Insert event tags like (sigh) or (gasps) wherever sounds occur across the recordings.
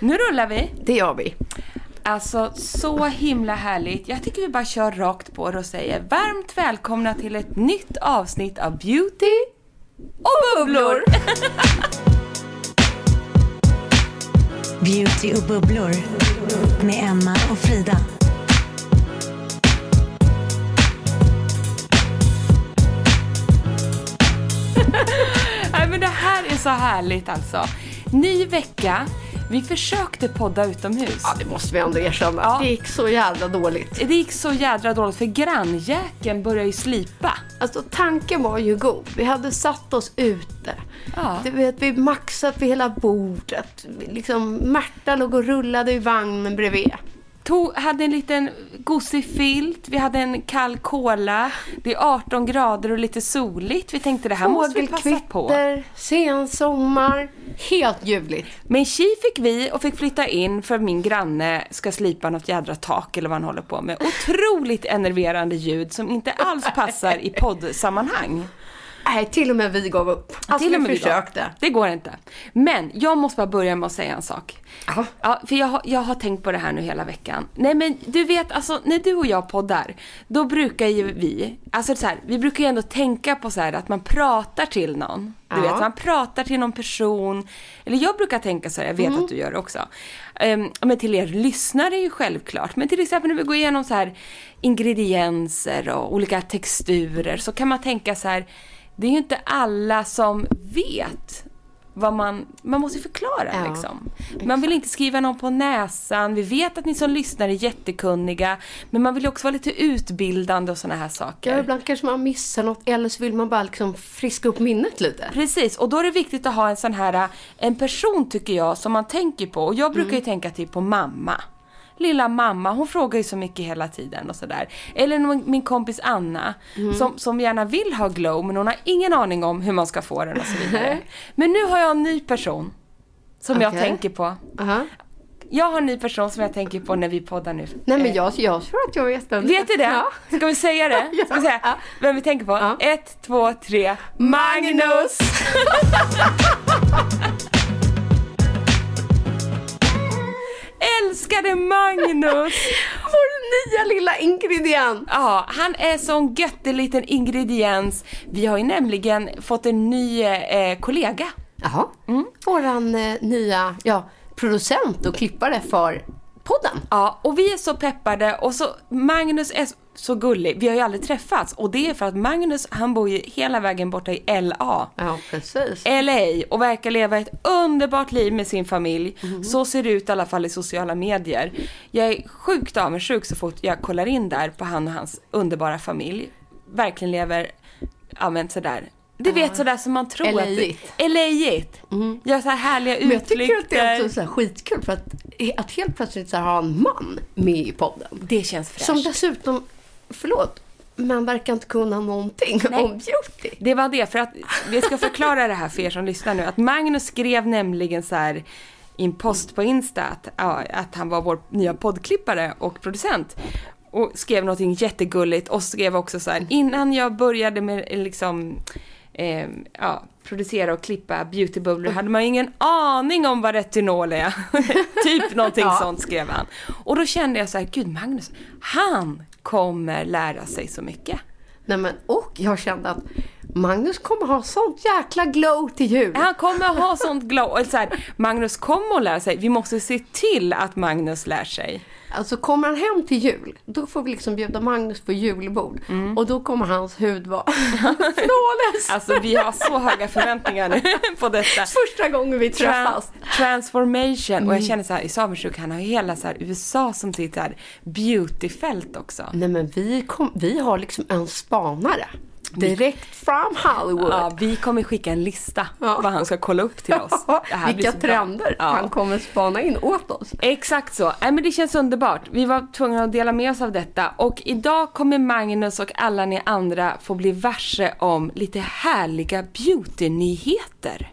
Nu rullar vi. Det gör vi. Alltså, så himla härligt. Jag tycker vi bara kör rakt på och säger varmt välkomna till ett nytt avsnitt av Beauty och bubblor. (laughs) Beauty och bubblor med Emma och Frida. (laughs) Nej, men det här är så härligt alltså. Ny vecka. Vi försökte podda utomhus. Ja, det måste vi ändå erkänna. Ja. Det gick så jävla dåligt. Det gick så jädra dåligt för grannjäkeln började ju slipa. Alltså tanken var ju god. Vi hade satt oss ute. Ja. Du vet, vi maxat vid hela bordet. Liksom, Märta låg och rullade i vagnen bredvid. Tog, hade en liten gosig filt, vi hade en kall cola, det är 18 grader och lite soligt. Vi tänkte det här måste vi passa på. Fågelkvitter, sensommar. Helt ljuvligt. Men tji fick vi och fick flytta in för min granne ska slipa något jädra tak eller vad han håller på med. Otroligt enerverande ljud som inte alls passar i poddsammanhang. Nej, till och med vi gav upp. Alltså, Till och med vi försökte. då. Det går inte. Men jag måste bara börja med att säga en sak. Ja, för jag, har- jag har tänkt på det här nu hela veckan. Nej men du vet, alltså när du och jag poddar, då brukar ju vi, alltså så här, vi brukar ju ändå tänka på så här att man pratar till någon. Du Ja. vet, man pratar till någon person. Eller jag brukar tänka så här, jag vet Mm. att du gör det också. Um, men till er lyssnare är ju självklart. Men till exempel när vi går igenom så här ingredienser och olika texturer så kan man tänka så här, det är ju inte alla som vet vad man, man måste förklara Ja, liksom. Man vill inte skriva någon på näsan. Vi vet att ni som lyssnar är jättekunniga. Men man vill också vara lite utbildande och såna här saker. Ja, ibland kanske man missar något eller så vill man bara liksom friska upp minnet lite. Precis, och då är det viktigt att ha en sån här, en person tycker jag som man tänker på. Och jag brukar ju tänka typ på mamma. Lilla mamma, hon frågar ju så mycket hela tiden och sådär. Eller min kompis Anna, som, som gärna vill ha glow men hon har ingen aning om hur man ska få den och så vidare. Men nu har jag en ny person som jag Okej. tänker på. Aha. Jag har en ny person som jag tänker på när vi poddar nu. Nej men Eh, jag, jag tror att jag vet vem Vet du det? Ja. Ska vi säga det? (laughs) Ska vi säga vem vi tänker på? Ja. Ett, två, tre. Magnus! (laughs) Älskade Magnus! (laughs) Vår nya lilla ingrediens. Ja, han är sån göttig liten ingrediens. Vi har ju nämligen fått en ny eh, kollega. Jaha. Mm. Våran eh, nya ja, producent och klippare för podden. Ja, och vi är så peppade och så Magnus är så gullig. Vi har ju aldrig träffats och det är för att Magnus, han bor ju hela vägen borta i LA. Ja, precis. LA och verkar leva ett underbart liv med sin familj. Så ser det ut i alla fall i sociala medier. Jag är sjukt avundsjuk så fort jag kollar in där på han och hans underbara familj. Verkligen lever, ja men sådär. Du vet sådär som man tror LA-igt. att det LA-igt. Gör så här härliga Men jag utflykter. tycker att det är också så här skitkul för att, att helt plötsligt så här ha en man med i podden. Det känns fräscht. Som dessutom, förlåt, men verkar inte kunna någonting Nej. om beauty. Det var det, för att vi ska förklara det här för er som lyssnar nu. Att Magnus skrev nämligen så här i en post på Insta att, att han var vår nya poddklippare och producent. Och skrev någonting jättegulligt och skrev också så här innan jag började med liksom eh, ja, producera och klippa beautybubblor hade man ju ingen aning om vad retinol är. (laughs) typ någonting Ja. sånt skrev han. Och då kände jag så här, gud Magnus, han kommer lära sig så mycket. Nej, men, och jag kände att Magnus kommer ha sånt jäkla glow till jul. Han kommer ha sånt glow. Så här, Magnus kommer att lära sig. Vi måste se till att Magnus lär sig. Alltså kommer han hem till jul, då får vi liksom bjuda Magnus på julbord. Och då kommer hans hud vara (laughs) flawless. Alltså vi har så höga förväntningar nu på detta. Första gången vi träffas. Tran- transformation. Och jag känner så här, i Samersjuk, han har hela så här USA som sitt här beautyfält också. Nej men vi, kom, vi har liksom en spanare. Direkt from Hollywood. Ja, vi kommer skicka en lista Ja. vad han ska kolla upp till oss. Vilka trender Ja. han kommer spana in åt oss. Exakt så. Nej, men det känns underbart. Vi var tvungna att dela med oss av detta. Och idag kommer Magnus och alla ni andra få bli varse om lite härliga beautynyheter.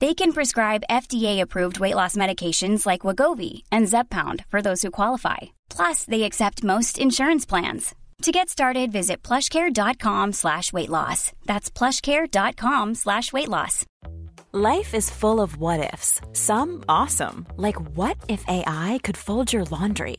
They can prescribe FDA-approved weight loss medications like Wagovi and Zepbound for those who qualify. Plus, they accept most insurance plans. To get started, visit plushcare.com slash weight loss. That's plushcare.com slash weight loss. Life is full of what ifs. Some awesome, like what if AI could fold your laundry?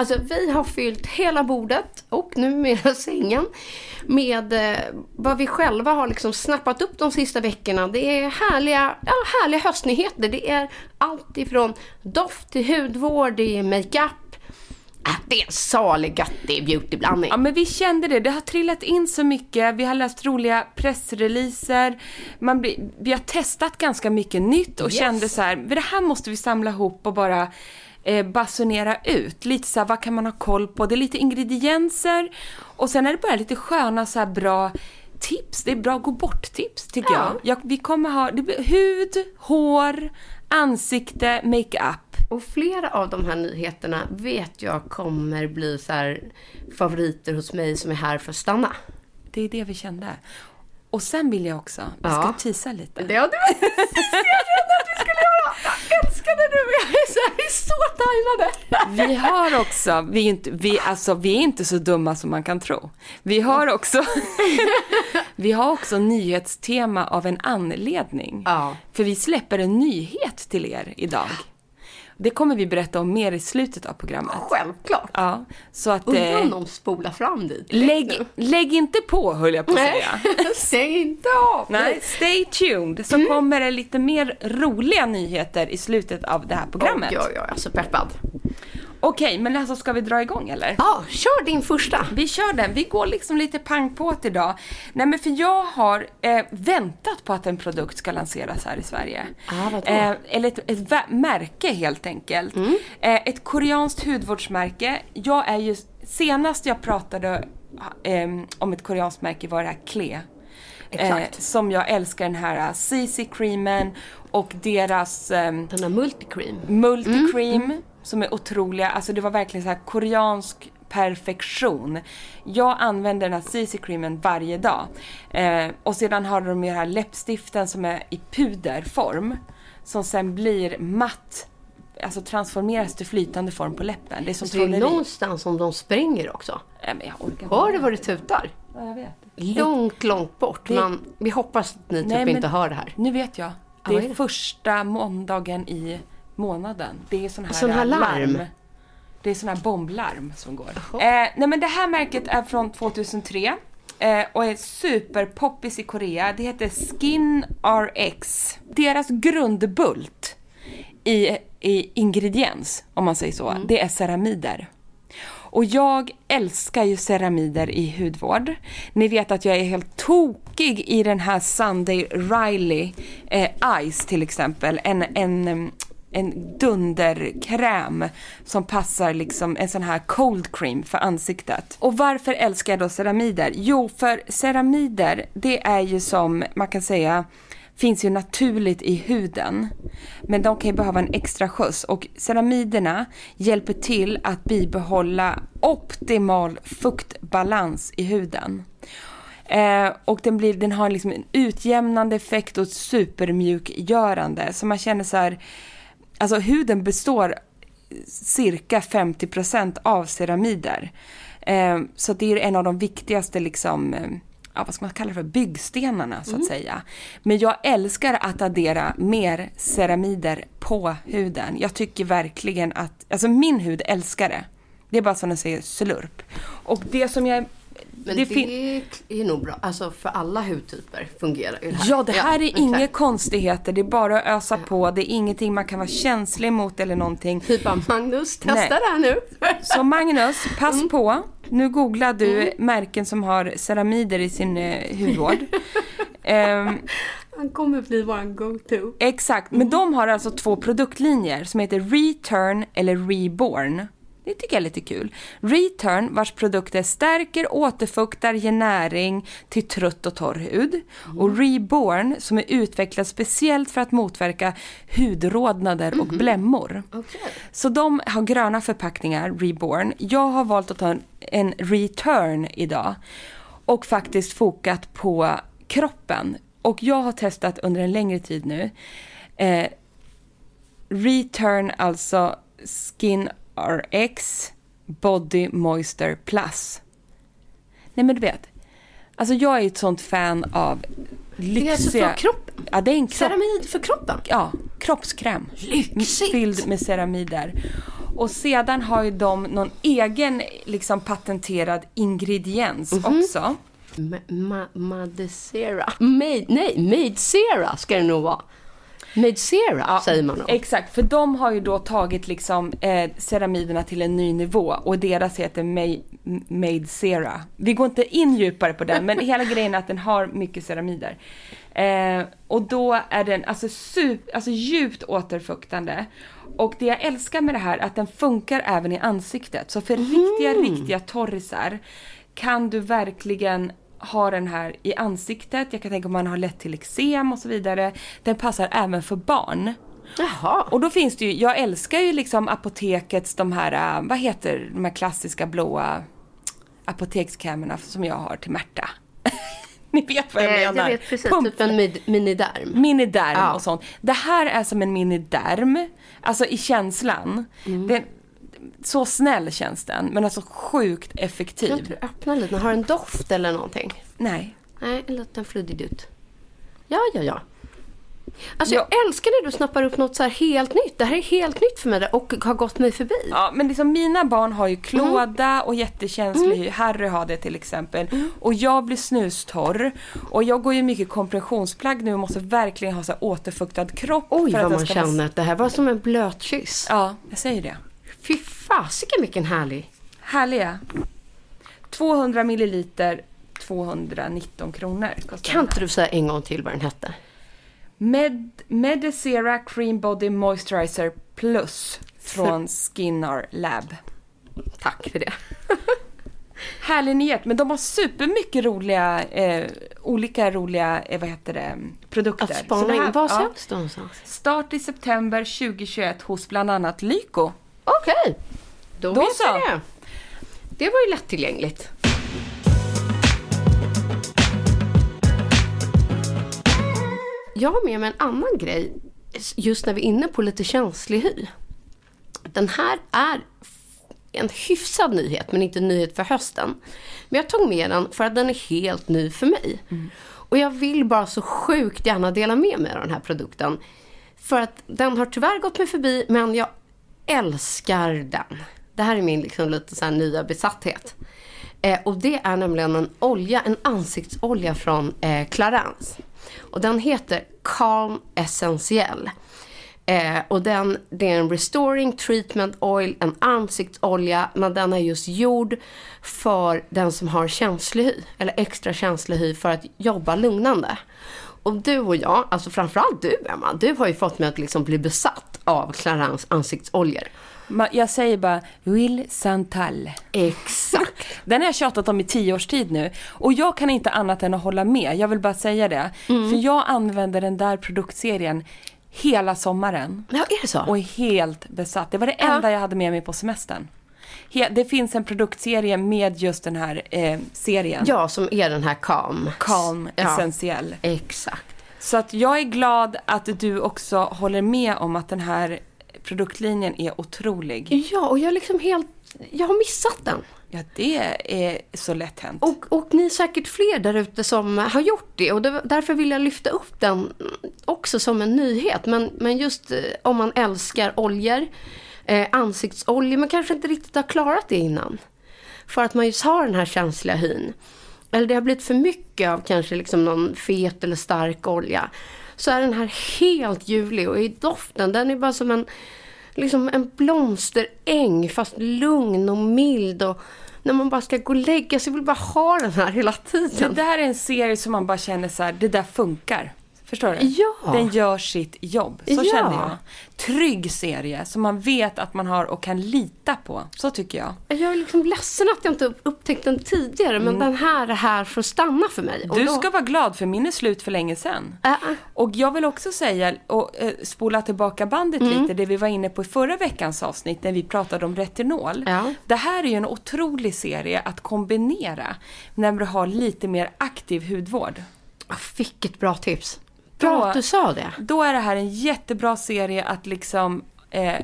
Alltså vi har fyllt hela bordet och numera (laughs) sängen med eh, vad vi själva har liksom snappat upp de sista veckorna. Det är härliga, ja, härliga höstnyheter. Det är allt ifrån doft till hudvård, det är makeup. Äh, det är en salig göttig beautyblandning. Ja men vi kände det, det har trillat in så mycket, vi har läst roliga pressreleaser, man blir, vi har testat ganska mycket nytt och Yes. kände så här, det här måste vi samla ihop och bara eh, basunera ut. Lite så här, vad kan man ha koll på? Det är lite ingredienser och sen är det bara lite sköna så här bra tips. Det är bra gå bort-tips tycker Ja. jag. jag. Vi kommer ha det blir hud, hår, ansikte, makeup. Och flera av de här nyheterna vet jag kommer bli så här favoriter hos mig som är här för att stanna. Det är det vi kände. Och sen vill jag också, vi ska Ja. tisa lite. Det har du precis det jag trodde att vi skulle göra. Jag älskar det nu. Jag är så, jag är så tajmade. Vi har också, vi är, inte, vi, alltså, vi är inte så dumma som man kan tro. Vi har också, (laughs) vi har också nyhetstema av en anledning. Ja. För vi släpper en nyhet till er idag. Det kommer vi berätta om mer i slutet av programmet. Självklart. Ja, så att... Undrar om Eh, de spolar fram dit. lägg, lägg inte på, höll jag på att säga. (laughs) stäng inte av. Nej, stay tuned. Så kommer det lite mer roliga nyheter i slutet av det här programmet. Oj, oj, oj, alltså peppad. Okej, men alltså ska vi dra igång eller? Ja, kör din första. Vi kör den. Vi går liksom lite pang på idag. Nej men för jag har eh, väntat på att en produkt ska lanseras här i Sverige. Ah, vadå? eh, eller ett, ett märke helt enkelt. Mm. Eh, ett koreanskt hudvårdsmärke. Jag är ju, senast jag pratade eh, om ett koreanskt märke var det här Klee. Exakt. som jag älskar den här CC-creamen och deras ehm, Den här multicream. Multicream Mm, som är otroliga. Alltså det var verkligen så här koreansk perfektion. Jag använder den här CC-creamen varje dag. Eh, och sedan har de ju den här läppstiften som är i puderform. Som sen blir matt. Alltså transformeras till flytande form på läppen. Det är som Så det är någonstans som de spränger också. Nej, men jag orkar. Hör du vad det tutar? Ja, jag vet. Långt, långt bort. Det- Men vi hoppas att ni typ Nej, men- inte hör det här. Nu vet jag. Det är, är det? första måndagen i månaden. Det är sån här, Sån här larm? Det är sån här bomblarm som går. Eh, nej men det här märket är från 2003 eh, och är superpoppis i Korea. Det heter Skin RX. Deras grundbult i, i ingrediens, om man säger så, det är ceramider. Och jag älskar ju ceramider i hudvård. Ni vet att jag är helt tokig i den här Sunday Riley eh, Ice till exempel. En, en, en dunderkräm som passar liksom en sån här cold cream för ansiktet. Och varför älskar jag då ceramider? Jo, för ceramider det är ju som man kan säga finns ju naturligt i huden. Men de kan ju behöva en extra skjuts och ceramiderna hjälper till att bibehålla optimal fuktbalans i huden. Eh, och den, blir, den har liksom en utjämnande effekt och supermjukgörande. Så man känner så här, alltså huden består cirka 50% av ceramider. Eh, så det är en av de viktigaste liksom, eh, ja, vad ska man kalla det för, byggstenarna så att säga. Men jag älskar att addera mer ceramider på huden. Jag tycker verkligen att, alltså min hud älskar det. Det är bara som den säger slurp. Och det som jag... Men det det, är nog bra. Alltså för alla hudtyper fungerar ju det här. Ja, det här är exakt. inga konstigheter. Det är bara att ösa på. Det är ingenting man kan vara känslig mot eller någonting. Typ av Magnus, testa Nej. det här nu. Så Magnus, pass Mm. på. Nu googlar du märken som har ceramider i sin eh, hudvård. (laughs) Ehm, Han kommer bli våran go-to. exakt, men de har alltså två produktlinjer som heter Return eller Reborn. Det tycker jag är lite kul. Return, vars produkter stärker, återfuktar, ger näring till trött och torr hud. Och Reborn, som är utvecklad speciellt för att motverka hudrodnader och blämmor. Okej. Så de har gröna förpackningar, Reborn. Jag har valt att ta en, en Return idag och faktiskt fokat på kroppen. Och jag har testat under en längre tid nu. Eh, Return, alltså Skin RX Body Moisture Plus. Nej men du vet, alltså jag är ett sånt fan av lyxiga... Det är alltså för kroppen? Ja, det är en kropp... Ceramid för kroppen? Ja, kroppskräm. Lyxigt! Fylld med ceramider. Och sedan har ju de någon egen liksom patenterad ingrediens Mhm. också. Ma- ma- nej, Madecera ska det nog vara. Madecera säger man nog. Exakt, för de har ju då tagit liksom eh, ceramiderna till en ny nivå och deras heter Made, Made Cera. Vi går inte in djupare på den, men (laughs) hela grejen är att den har mycket ceramider. Eh, och då är den alltså, super, alltså djupt återfuktande. Och det jag älskar med det här är att den funkar även i ansiktet. Så för riktiga, riktiga torrisar kan du verkligen ha den här i ansiktet. Jag kan tänka om man har lätt till eksem och så vidare. Den passar även för barn. Jaha. Och då finns det ju, jag älskar ju liksom apotekets de här, äh, vad heter de här klassiska blåa apotekskrämerna som jag har till Märta. (laughs) Ni vet vad jag Eh, menar. jag vet precis, Pump- typ en mid- miniderm. Miniderm Ja. och sånt. Det här är som en miniderm, alltså i känslan. Mm. Den, så snäll känns den, men alltså sjukt Kan effektiv. inte du öppna lite? Har en doft eller någonting? Nej. Nej, en liten fluddig dutt. Ja, ja, ja. Alltså Ja. jag älskar när du snappar upp något så här helt nytt. Det här är helt nytt för mig och har gått mig förbi. Ja, men liksom mina barn har ju klåda och jättekänslig hy. Harry har det till exempel. Och jag blir snustorr. Och jag går ju mycket kompressionsplagg nu och måste verkligen ha så här återfuktad kropp. Oj, vad den man känner att det här var som en blöt kyss. Ja, jag säger det. Fy fasiken vilken härlig. Härliga. 200 milliliter, 219 kronor Kan inte du säga en gång till vad den hette? Med, Medicera Cream Body Moisturizer Plus från Skinnar Lab. Tack för det. (laughs) Härlig nyhet, men de har supermycket roliga, eh, olika roliga, eh, vad heter det, produkter. Att spana in. Var säljs de någonstans? Start i september 2021 hos bland annat Lyko. Okej, då, Då vet så. jag det. Det var ju lättillgängligt. Jag har med mig en annan grej, just när vi är inne på lite känslig hy. Den här är en hyfsad nyhet, men inte en nyhet för hösten. Men jag tog med den för att den är helt ny för mig. Och jag vill bara så sjukt gärna dela med mig av den här produkten. För att den har tyvärr gått mig förbi, men jag älskar den. Det här är min liksom lite så här nya besatthet. Eh, och det är nämligen en olja, en ansiktsolja från eh, Clarence. Och den heter Calm Essentiell. Eh, och den, det är en restoring treatment oil, en ansiktsolja, men den är just gjord för den som har känslig hy, eller extra känslig hy för att jobba lugnande. Och du och jag, alltså framförallt du Emma, du har ju fått mig att liksom bli besatt av Clarence ansiktsoljor. Jag säger bara Will Santal. Exakt. (laughs) Den har jag tjatat om i tio års tid nu. Och jag kan inte annat än att hålla med. Jag vill bara säga det. Mm. För jag använder den där produktserien hela sommaren. Ja, är det så? Och är helt besatt. Det var det Ja. enda jag hade med mig på semestern. Det finns en produktserie med just den här eh, serien. Ja, som är den här Calm. Calm Ja. Essentiell. Exakt. Så att jag är glad att du också håller med om att den här produktlinjen är otrolig. Ja, och jag liksom helt... Jag har missat den. Ja, det är så lätt hänt. Och, och ni är säkert fler där ute som har gjort det. Och det, därför vill jag lyfta upp den också som en nyhet. Men, men just eh, om man älskar oljor, eh, ansiktsolja men kanske inte riktigt har klarat det innan. För att man just har den här känsliga hyn. Eller det har blivit för mycket av kanske liksom någon fet eller stark olja. Så är den här helt ljuvlig och i doften, den är bara som en, liksom en blomsteräng fast lugn och mild. Och när man bara ska gå och lägga sig, vill bara ha den här hela tiden. Det där är en serie som man bara känner så här, det där funkar. Förstår du? Ja. Den gör sitt jobb. Så Ja. känner jag. Trygg serie som man vet att man har och kan lita på. Så tycker jag. Jag är liksom ledsen att jag inte upptäckt den tidigare, men den här är här för att stanna för mig. Och Du då- ska vara glad för min är slut för länge sedan. Äh. Och jag vill också säga, och eh, spola tillbaka bandet Mm. lite, det vi var inne på i förra veckans avsnitt när vi pratade om retinol. Ja. Det här är ju en otrolig serie att kombinera när du har lite mer aktiv hudvård. Ah, Vilket bra tips. Bra Då- att du sa det. Då är det här en jättebra serie att liksom, eh,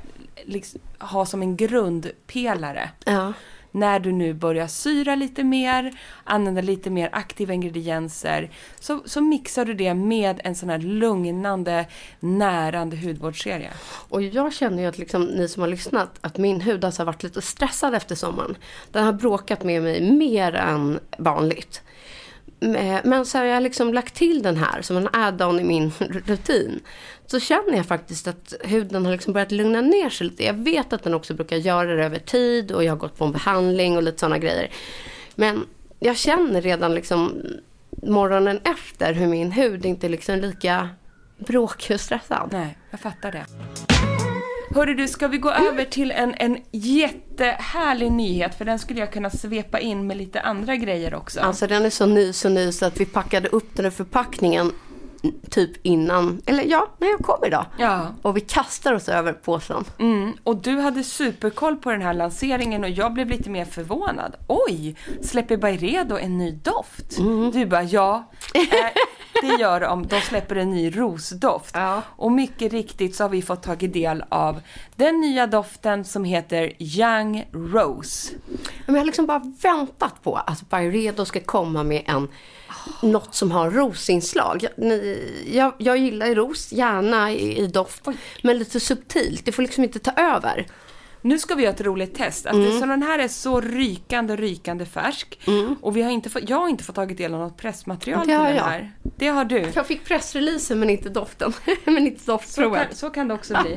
liksom ha som en grundpelare. Ja. När du nu börjar syra lite mer, använda lite mer aktiva ingredienser, så, så mixar du det med en sån här lugnande, närande hudvårdsserie. Och jag känner ju att liksom, ni som har lyssnat, att min hud alltså har varit lite stressad efter sommaren. Den har bråkat med mig mer än vanligt. Eh, men så har jag liksom lagt till den här som en add-on i min (laughs) rutin. Så känner jag faktiskt att huden har liksom börjat lugna ner sig lite. Jag vet att den också brukar göra det över tid och jag har gått på en behandling och lite sådana grejer. Men jag känner redan liksom morgonen efter hur min hud inte liksom är liksom lika bråkig och stressad. Nej, jag fattar det. Hörru du, ska vi gå över till en, en jättehärlig nyhet? För den skulle jag kunna svepa in med lite andra grejer också. Alltså den är så ny så ny så att vi packade upp den i förpackningen typ innan, eller ja, när jag kom idag. Ja. Och vi kastar oss över påsen. Mm, och du hade superkoll på den här lanseringen och jag blev lite mer förvånad. Oj, släpper Byredo en ny doft? Mm. Du bara, ja, (laughs) eh, det gör de. De släpper en ny rosdoft. Ja. Och mycket riktigt så har vi fått tagit del av den nya doften som heter Young Rose. Men jag har liksom bara väntat på att Byredo ska komma med en något som har rosinslag. Jag, jag, jag gillar ros, gärna i, i doft, men lite subtilt. Det får liksom inte ta över. Nu ska vi göra ett roligt test. Att Mm. så den här är så rykande, rykande färsk. Och vi har inte fått, jag har inte fått tagit del av något pressmaterial till den jag. här. Det har du. Jag fick pressreleasen men inte doften. (laughs) men inte Så doftprovet. kan, så kan det också bli.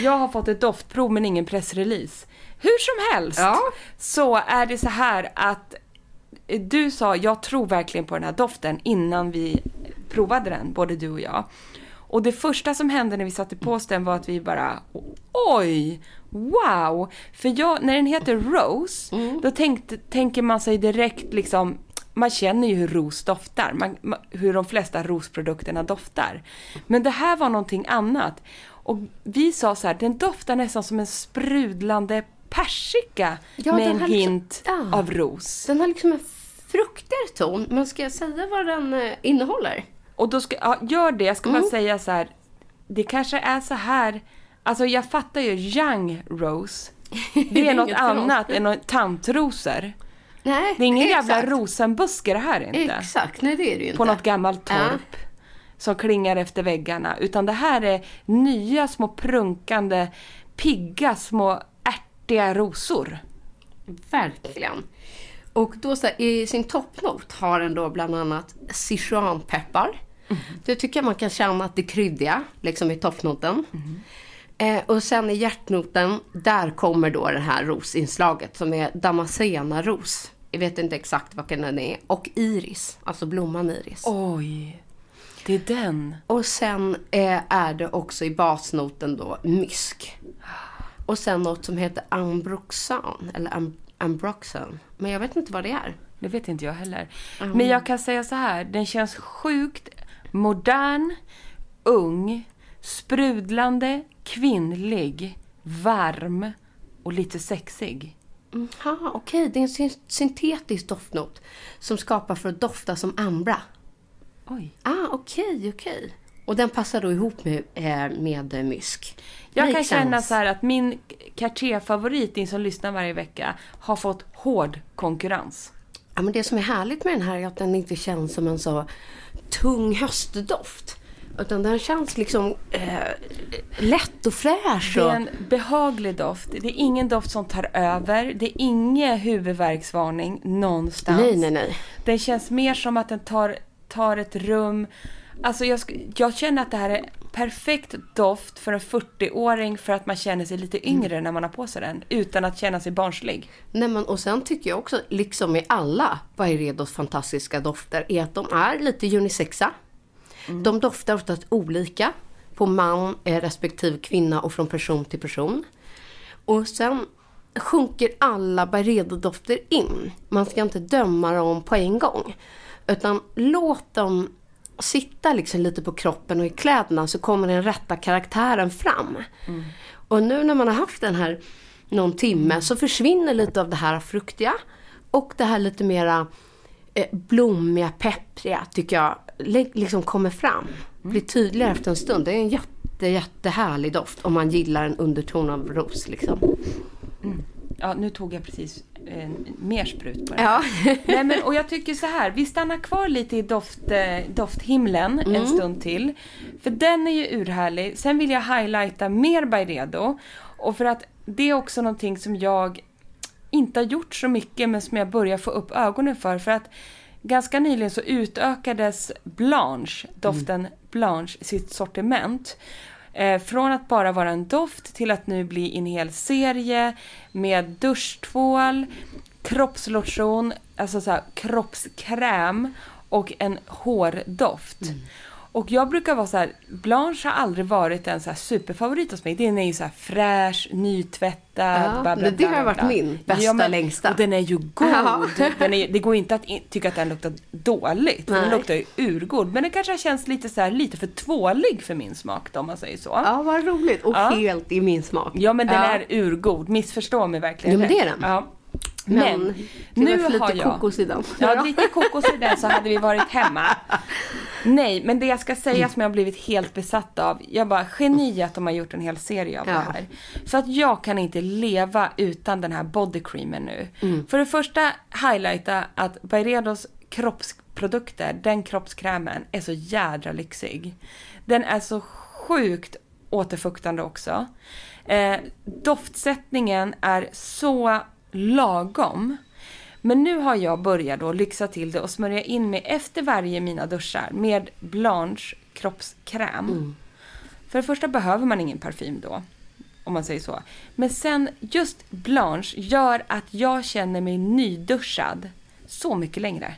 Jag har fått ett doftprov men ingen pressrelease. Hur som helst Ja. så är det så här att eh, du sa jag tror verkligen på den här doften innan vi provade den, både du och jag. Och det första som hände när vi satte på oss den var att vi bara oj, wow! För jag, när den heter Rose, då tänkte, tänker man sig direkt liksom man känner ju hur ros doftar, man, man, hur de flesta rosprodukterna doftar. Men det här var någonting annat. Och vi sa så här, den doftar nästan som en sprudlande persika Ja, med en liksom- hint ja. av ros. Den har liksom en fruktigare ton. Men ska jag säga vad den eh, innehåller? Och då ska, ja, gör det, jag ska Mm. bara säga så här, det kanske är så här, alltså jag fattar ju young rose, (laughs) det är något annat än tantrosor. Nej, Det är ingen jävla exakt. rosenbuske det här är inte. Exakt, nej det är det ju inte. På något gammalt Ja. torp. Som klingar efter väggarna. Utan det här är nya små prunkande, pigga små ärtiga rosor. Verkligen. Och då så här, i sin toppnot har den då bland annat Sichuanpeppar. Det tycker jag man kan känna att det är kryddiga, liksom i toppnoten. Eh, och sen i hjärtnoten, där kommer då det här rosinslaget som är Damascena-ros. Jag vet inte exakt vad den är. Och iris, alltså blomman iris. Oj, det är den. Och sen eh, är det också i basnoten då mysk. Och sen något som heter ambroxan, eller am, ambroxan. Men jag vet inte vad det är. Det vet inte jag heller. Men jag kan säga så här, den känns sjukt modern, ung, sprudlande, kvinnlig, varm och lite sexig. Jaha, okej. Det är en syn- syntetisk doftnot som skapar för att dofta som ambra. Oj. Ah, okej, okej. Och den passar då ihop med, eh, med mysk. Jag kan Makes känna sense. så här att min Cartier-favorit, ni som lyssnar varje vecka, har fått hård konkurrens. Ja, men det som är härligt med den här är att den inte känns som en så tung höstdoft. Utan den känns liksom eh, lätt och fräsch. Det är en behaglig doft. Det är ingen doft som tar över. Det är ingen huvudvärksvarning någonstans. nej, nej, nej. Den känns mer som att den tar, tar ett rum. Alltså jag, jag känner att det här är perfekt doft för en 40-åring för att man känner sig lite yngre när man har på sig den. Utan att känna sig barnslig. Nej, men, och sen tycker jag också, liksom med alla Byredos fantastiska dofter, är att de är lite unisexa. De doftar oftast olika på man eh, respektive kvinna och från person till person. Och sen sjunker alla Byredo-dofter in. Man ska inte döma dem på en gång. Utan låt dem sitta liksom lite på kroppen och i kläderna så kommer den rätta karaktären fram. Och nu när man har haft den här någon timme så försvinner lite av det här fruktiga och det här lite mera blommiga, peppriga tycker jag li- liksom kommer fram. Blir tydligare efter en stund. Det är en jätte, jättehärlig doft om man gillar en underton av ros liksom. Ja, nu tog jag precis eh, mer sprut på det. Ja. (laughs) Nej, men, och jag tycker så här, vi stannar kvar lite i doft, eh, dofthimlen en stund till. För den är ju urhärlig. Sen vill jag highlighta mer Byredo. Och för att det är också någonting som jag inte har gjort så mycket men som jag börjar få upp ögonen för. För att ganska nyligen så utökades Blanche, doften Blanche, sitt sortiment. Eh, från att bara vara en doft till att nu bli en hel serie med duschtvål, kroppslotion, alltså så här, kroppskräm och en hårdoft. Och jag brukar vara så här, Blanche har aldrig varit en så här superfavorit hos mig. Den är ju så här fräsch, nytvättad, Ja, bla, bla, det bla, har bla, varit min bästa, längsta. Och den är ju god. Ja. Är, det går inte att in, tycka att den luktar dåligt. för Den Nej. luktar ju urgod. Men den kanske känns lite så här, lite för tvålig för min smak då, om man säger så. Ja, vad roligt. Och Ja. helt i min smak. Ja men den Ja. är urgod, missförstå mig verkligen Ja, men det är den. Ja. Men, Men, nu har jag... kokos i den. Ja, lite kokos i den så hade vi varit hemma. Nej, men det jag ska säga som jag har blivit helt besatt av. Jag bara, geni att de har gjort en hel serie av Ja. det här. För att jag kan inte leva utan den här bodycreamen nu. Mm. För det första, highlighta att Byredos kroppsprodukter, den kroppskrämen, är så jädra lyxig. Den är så sjukt återfuktande också. Eh, doftsättningen är så lagom. Men nu har jag börjat då lyxa till det och smörja in mig efter varje mina duschar med Blanche kroppskräm. För det första behöver man ingen parfym då. Om man säger så. Men sen just Blanche gör att jag känner mig nyduschad så mycket längre.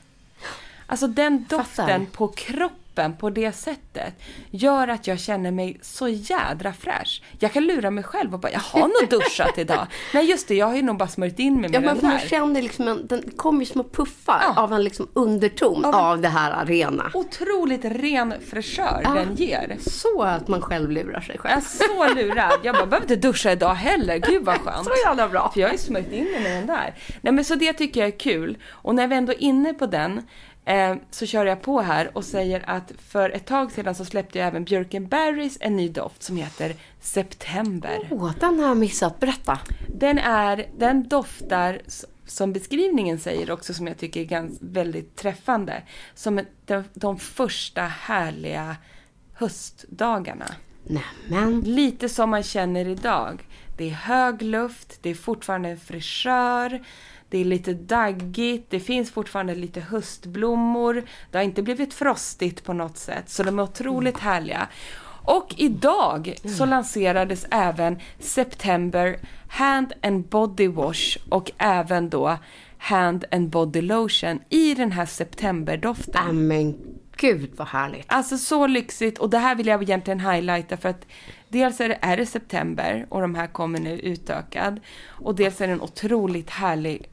Alltså den doften Fattar. på kroppen på det sättet gör att jag känner mig så jädra fräsch. Jag kan lura mig själv och bara, jag har nog duschat idag. (laughs) Nej just det, jag har ju nog bara smörjt in mig med Ja, den för man där. känner liksom en, den kommer ju små puffar Ja. av en liksom underton Av av, det här arena. Otroligt ren fräschör Ja. den ger. Så att man själv lurar sig Jag är själv. så lurad. Jag bara, behöver inte duscha idag heller. Gud vad (laughs) skönt. Så jävla bra. För jag har ju smörjt in mig med den där. Nej men så det tycker jag är kul. Och när vi ändå är inne på den eh, så kör jag på här och säger att för ett tag sedan så släppte jag även Björkenberries en ny doft som heter September. Åh, den har jag missat. Berätta. Den, är, den doftar, som beskrivningen säger också, som jag tycker är gans, väldigt träffande, som de, de första härliga höstdagarna. Nämen. Lite som man känner idag. Det är hög luft, det är fortfarande en fräschör, det är lite daggigt, det finns fortfarande lite höstblommor. Det har inte blivit frostigt på något sätt, så de är otroligt härliga. Och idag så lanserades även September Hand and Body Wash och även då Hand and Body Lotion i den här septemberdoften. Nej men gud vad härligt. Alltså så lyxigt och det här vill jag egentligen highlighta för att dels är det, är det september och de här kommer nu utökad och dels är det en otroligt härlig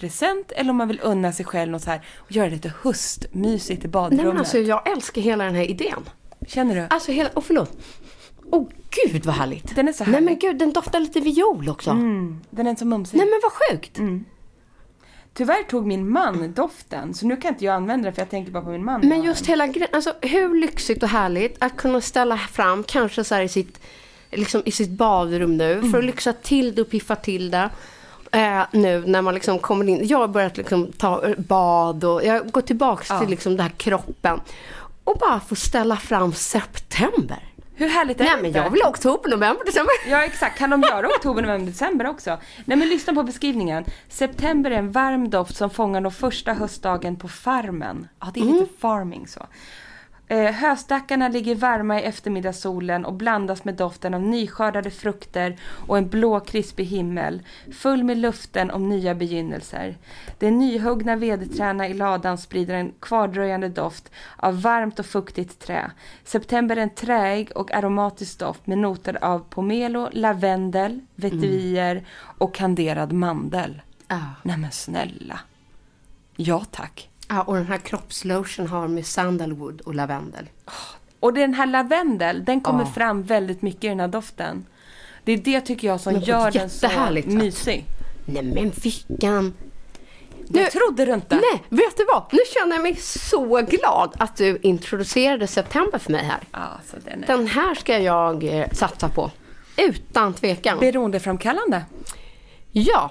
present eller om man vill unna sig själv något så här och göra lite höstmysigt i Nej badrummet. men alltså jag älskar hela den här idén. Känner du? Alltså hela, åh förlåt. Åh gud vad härligt. Den är så Nej härlig. men gud, den doftar lite viol också. Mm, den är så mumsig. Nej men vad sjukt. Tyvärr tog min man doften, så nu kan inte jag använda det för jag tänker bara på min man. Men just hela grejen, alltså hur lyxigt och härligt att kunna ställa fram, kanske så i sitt, liksom i sitt badrum nu, för Mm. att lyxa till det och piffa till det. Eh, nu när man liksom kommer in, jag har börjat liksom ta bad och jag går tillbaks Ja. till liksom den här kroppen. Och bara få ställa fram september. Hur härligt är Nej det men inte? jag vill ha oktober, november, december. Ja exakt, kan de göra oktober, november, december också? Nej men lyssna på beskrivningen. September är en varm doft som fångar de första höstdagen på farmen. Ja det är lite farming så. Eh, höstackarna ligger varma i eftermiddagssolen och blandas med doften av nyskördade frukter och en blå krispig himmel, full med luften om nya begynnelser. De nyhuggna vedträna i ladan sprider en kvardröjande doft av varmt och fuktigt trä. September är en träig och aromatisk doft med noter av pomelo, lavendel, vetiver och kanderad mandel. Ja. Nej men snälla. Ja tack. Ja, och den här kroppslotion har med sandalwood och lavendel. Och den här lavendel, den kommer Ja. fram väldigt mycket i den här doften. Det är det tycker jag som Men gör den så mysig. Nej men vilken... Det trodde du inte. Nej, vet du vad? Nu känner jag mig så glad att du introducerade september för mig här. Alltså, den är Den här ska jag eh, satsa på. Utan tvekan. beroendeframkallande. Ja.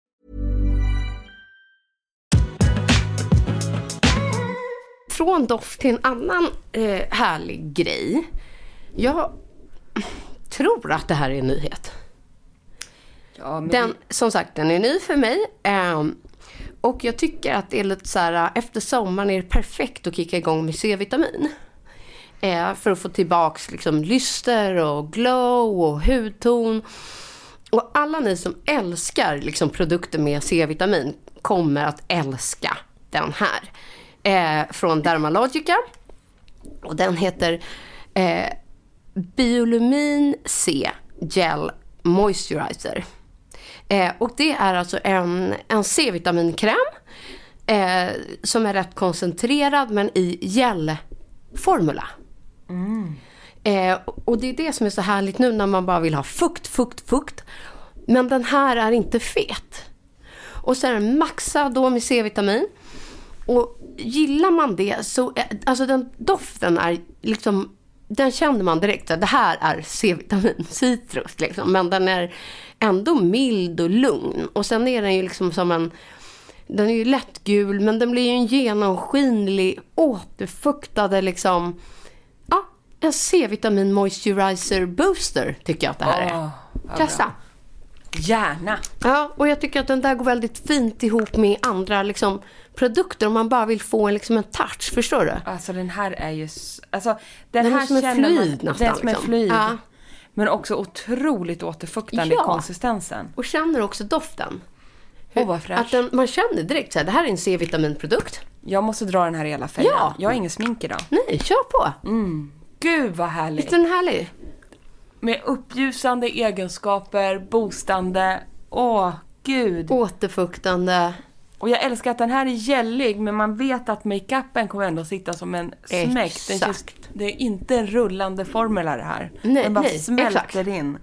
Från doft till en annan eh, härlig grej. Jag tror att det här är en nyhet. Ja, men Den, som sagt, den är ny för mig. ehm, och jag tycker att det är lite så här, efter sommaren är det perfekt att kicka igång med C-vitamin. Eh, för att få tillbaks liksom lyster och glow och hudton. Och alla ni som älskar liksom produkter med C-vitamin kommer att älska den här. Eh, från Dermalogica. Och den heter eh, Biolumin C Gel Moisturizer. Eh, och det är alltså en, en C-vitaminkräm eh, som är rätt koncentrerad men i gelformula. Eh, och det är det som är så härligt nu när man bara vill ha fukt, fukt, fukt. Men den här är inte fet. Och så är den maxad då med C-vitamin. Och gillar man det så, är- alltså den doften är liksom, den känner man direkt det här är C-vitamin, (laughs) citrus liksom. Men den är ändå mild och lugn. Och sen är den ju liksom som en, den är ju lättgul men den blir ju en genomskinlig, återfuktade liksom, ja, en C-vitamin moisturizer booster tycker jag att det här är. Vad Testa. Gärna. Ja, och jag tycker att den där går väldigt fint ihop med andra liksom, produkter om man bara vill få en, liksom, en touch. Förstår du? Alltså den här är ju... Alltså den, Den är här som känner fluid man, nästan, Den är som liksom. fluid. Ja. Men också otroligt återfuktande Ja. i konsistensen. Och känner också doften. Åh, vad fräsch. Att den, man känner direkt så här, det här är en C-vitaminprodukt. Jag måste dra den här i hela fällan. Ja. Jag har ingen smink idag. Nej, kör på. Gud vad härligt. Visst är den härlig? Med uppljusande egenskaper, boostande. Åh, gud. Återfuktande. Och jag älskar att den här är gällig, men man vet att makeupen kommer ändå sitta som en smäck. Exakt. det är inte en rullande formula det här. Nej, den bara nej, smälter exakt. in.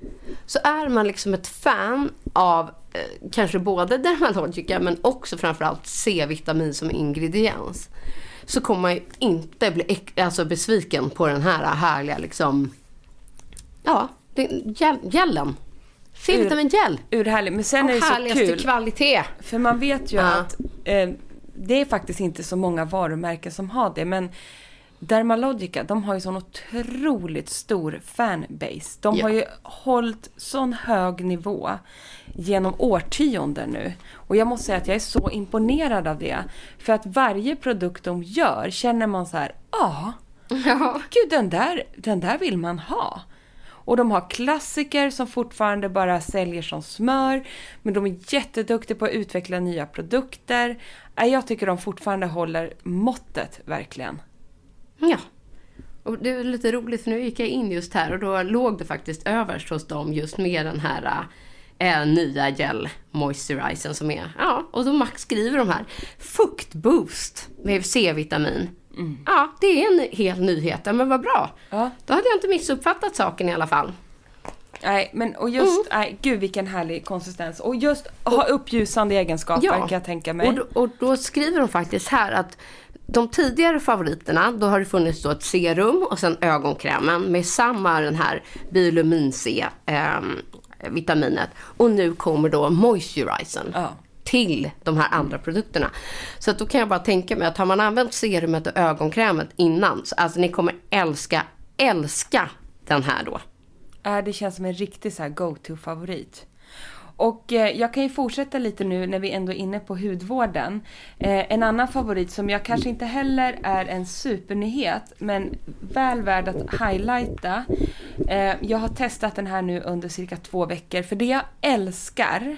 Så är man liksom ett fan av eh, kanske både Dermalogica men också framförallt C-vitamin som ingrediens. Så kommer man ju inte bli alltså besviken på den här härliga liksom, ja, gel- gelen. C-vitamin gel. Urhärlig. Men sen är det Och så kul. kvalitet. För man vet ju Ja. att eh, det är faktiskt inte så många varumärken som har det. Men Dermalogica, de har ju sån otroligt stor fanbase. De Ja. har ju hållit sån hög nivå genom årtionden nu. Och jag måste säga att jag är så imponerad av det. För att varje produkt de gör känner man så här, ja, (laughs) Ja. gud den där, den där vill man ha. Och de har klassiker som fortfarande bara säljer som smör. Men de är jätteduktiga på att utveckla nya produkter. Äh, jag tycker de fortfarande håller måttet, verkligen. Ja. Och det är lite roligt för nu gick jag in just här och då låg det faktiskt överst hos dem just med den här äh, äh nya gel moisturizern som är, ja, och då Max skriver de här fuktboost med C-vitamin. Ja, det är en hel nyhet, Ja, men vad bra. Ja. Då hade jag inte missuppfattat saken i alla fall. Nej, men och just, Mm. nej, gud vilken härlig konsistens. Och just ha uppljusande egenskaper kan jag tänka mig. Och då, och då skriver de faktiskt här att de tidigare favoriterna, då har det funnits då ett serum och sen ögonkrämen med samma den här biolumin C ehm, vitaminet. Och nu kommer då moisturizern Ja till de här andra produkterna. Så att då kan jag bara tänka mig att har man använt serumet och ögonkrämet innan, så alltså ni kommer älska, älska den här då. Det känns som en riktig så här go-to-favorit. Och eh, jag kan ju fortsätta lite nu när vi ändå är inne på hudvården. Eh, en annan favorit som jag kanske inte heller är en supernyhet, men väl värd att highlighta. Eh, jag har testat den här nu under cirka två veckor, för det jag älskar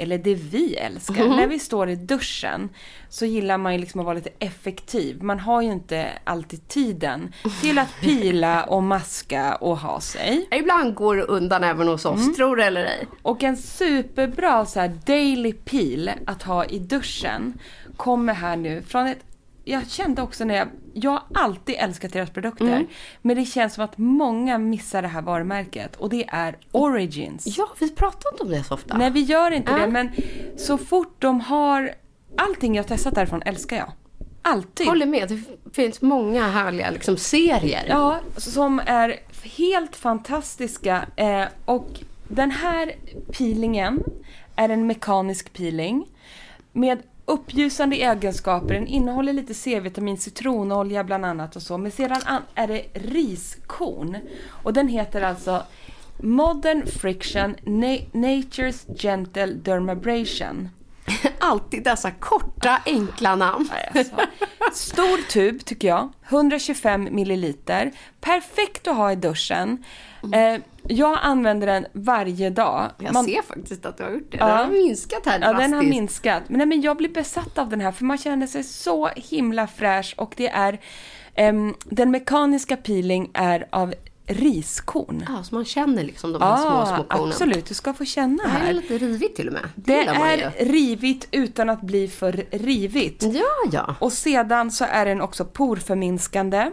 eller det vi älskar. När vi står i duschen så gillar man ju liksom att vara lite effektiv. Man har ju inte alltid tiden till att (laughs) pila och maska och ha sig. Ibland går det undan även hos oss, tror det eller ej. Och en superbra så här daily peel att ha i duschen kommer här nu från ett jag kände också när jag, jag har alltid älskat deras produkter. Men det känns som att många missar det här varumärket och det är Origins. Ja, vi pratar inte om det så ofta. Nej, vi gör inte Ja. det, men så fort de har... Allting jag testat därifrån älskar jag. Alltid. Håller med. Det finns många härliga liksom, serier. Ja, som är helt fantastiska. Eh, och den här peelingen är en mekanisk peeling med uppljusande egenskaper. Den innehåller lite C-vitamin, citronolja bland annat och så. Men sedan an- är det riskorn. Och den heter alltså Modern Friction Na- Nature's Gentle Dermabrasion. (laughs) Alltid dessa korta, enkla namn. Alltså. Stor tub tycker jag. 125 milliliter. Perfekt att ha i duschen. Eh, jag använder den varje dag. Jag Man- ser faktiskt att du har gjort det. Ja. Den har minskat här Ja, den har drastiskt. minskat. Men, nej, men jag blir besatt av den här för man känner sig så himla fräsch och det är ehm, den mekaniska peeling är av riskorn. Ja, så man känner liksom de här små, små kornen. absolut. Du ska få känna Det här är här. lite rivigt till och med. Det, Det är ju. rivigt utan att bli för rivigt. Ja, ja. Och sedan så är den också porförminskande.